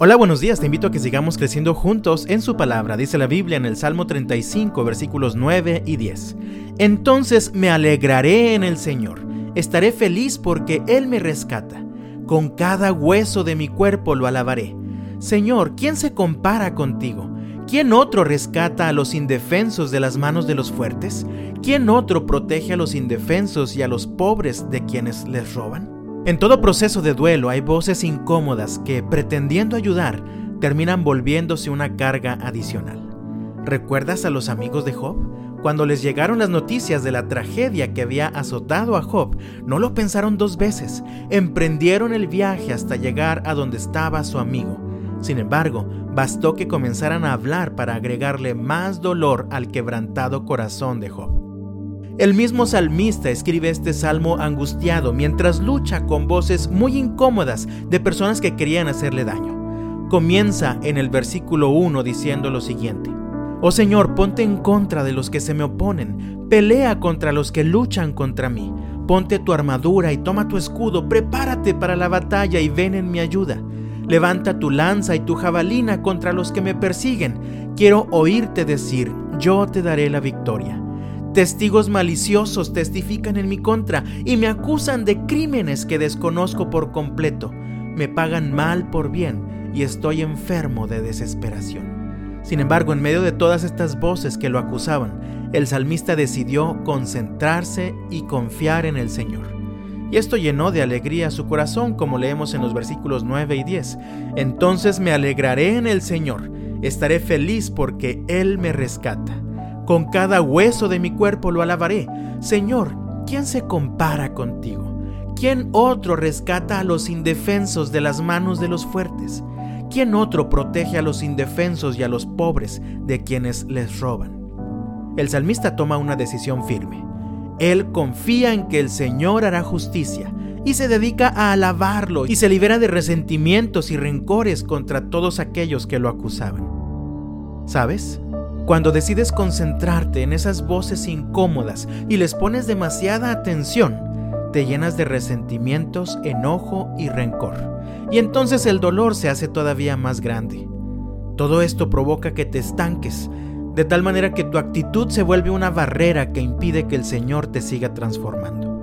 Hola, buenos días. Te invito a que sigamos creciendo juntos en su palabra. Dice la Biblia en el Salmo 35, versículos 9 y 10. Entonces me alegraré en el Señor. Estaré feliz porque Él me rescata. Con cada hueso de mi cuerpo lo alabaré. Señor, ¿quién se compara contigo? ¿Quién otro rescata a los indefensos de las manos de los fuertes? ¿Quién otro protege a los indefensos y a los pobres de quienes les roban? En todo proceso de duelo hay voces incómodas que, pretendiendo ayudar, terminan volviéndose una carga adicional. ¿Recuerdas a los amigos de Job? Cuando les llegaron las noticias de la tragedia que había azotado a Job, no lo pensaron dos veces, emprendieron el viaje hasta llegar a donde estaba su amigo. Sin embargo, bastó que comenzaran a hablar para agregarle más dolor al quebrantado corazón de Job. El mismo salmista escribe este salmo angustiado mientras lucha con voces muy incómodas de personas que querían hacerle daño. Comienza en el versículo 1 diciendo lo siguiente. Oh Señor, ponte en contra de los que se me oponen, pelea contra los que luchan contra mí. Ponte tu armadura y toma tu escudo, prepárate para la batalla y ven en mi ayuda. Levanta tu lanza y tu jabalina contra los que me persiguen. Quiero oírte decir, yo te daré la victoria. Testigos maliciosos testifican en mi contra y me acusan de crímenes que desconozco por completo. Me pagan mal por bien y estoy enfermo de desesperación. Sin embargo, en medio de todas estas voces que lo acusaban, el salmista decidió concentrarse y confiar en el Señor. Y esto llenó de alegría su corazón, como leemos en los versículos 9 y 10. Entonces me alegraré en el Señor, estaré feliz porque Él me rescata. Con cada hueso de mi cuerpo lo alabaré. Señor, ¿quién se compara contigo? ¿Quién otro rescata a los indefensos de las manos de los fuertes? ¿Quién otro protege a los indefensos y a los pobres de quienes les roban? El salmista toma una decisión firme. Él confía en que el Señor hará justicia y se dedica a alabarlo y se libera de resentimientos y rencores contra todos aquellos que lo acusaban. ¿Sabes? Cuando decides concentrarte en esas voces incómodas y les pones demasiada atención, te llenas de resentimientos, enojo y rencor. Y entonces el dolor se hace todavía más grande. Todo esto provoca que te estanques, de tal manera que tu actitud se vuelve una barrera que impide que el Señor te siga transformando.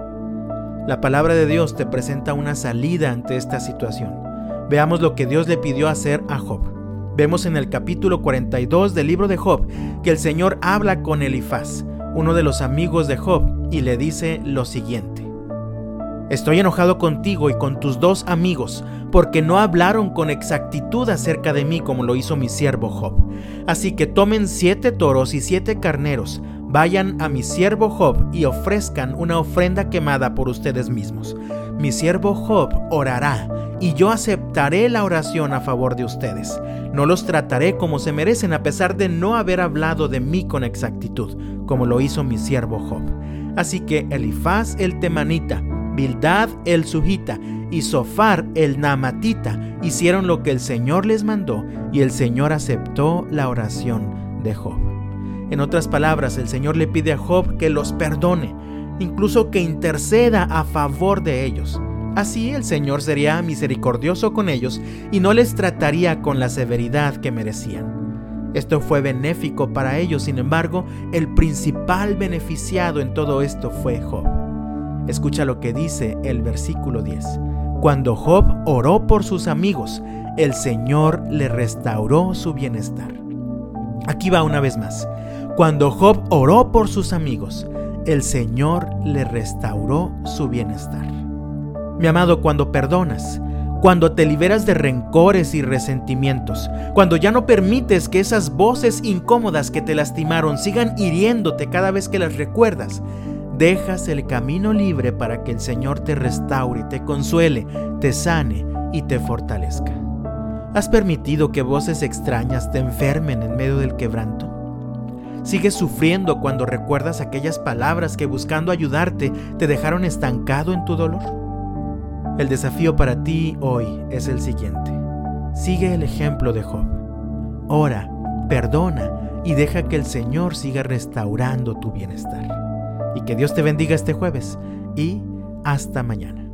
La palabra de Dios te presenta una salida ante esta situación. Veamos lo que Dios le pidió hacer a Job. Vemos en el capítulo 42 del libro de Job que el Señor habla con Elifaz, uno de los amigos de Job, y le dice lo siguiente. Estoy enojado contigo y con tus dos amigos, porque no hablaron con exactitud acerca de mí como lo hizo mi siervo Job. Así que tomen siete toros y siete carneros, vayan a mi siervo Job y ofrezcan una ofrenda quemada por ustedes mismos. Mi siervo Job orará y yo aceptaré la oración a favor de ustedes. No los trataré como se merecen a pesar de no haber hablado de mí con exactitud, como lo hizo mi siervo Job. Así que Elifaz el temanita, Bildad el sujita y Sofar el namatita hicieron lo que el Señor les mandó y el Señor aceptó la oración de Job. En otras palabras, el Señor le pide a Job que los perdone, incluso que interceda a favor de ellos. Así el Señor sería misericordioso con ellos y no les trataría con la severidad que merecían. Esto fue benéfico para ellos, sin embargo, el principal beneficiado en todo esto fue Job. Escucha lo que dice el versículo 10. Cuando Job oró por sus amigos, el Señor le restauró su bienestar. Aquí va una vez más. Cuando Job oró por sus amigos, el Señor le restauró su bienestar. Mi amado, cuando perdonas, cuando te liberas de rencores y resentimientos, cuando ya no permites que esas voces incómodas que te lastimaron sigan hiriéndote cada vez que las recuerdas, dejas el camino libre para que el Señor te restaure, te consuele, te sane y te fortalezca. ¿Has permitido que voces extrañas te enfermen en medio del quebranto? ¿Sigues sufriendo cuando recuerdas aquellas palabras que buscando ayudarte te dejaron estancado en tu dolor? El desafío para ti hoy es el siguiente. Sigue el ejemplo de Job. Ora, perdona y deja que el Señor siga restaurando tu bienestar. Y que Dios te bendiga este jueves y hasta mañana.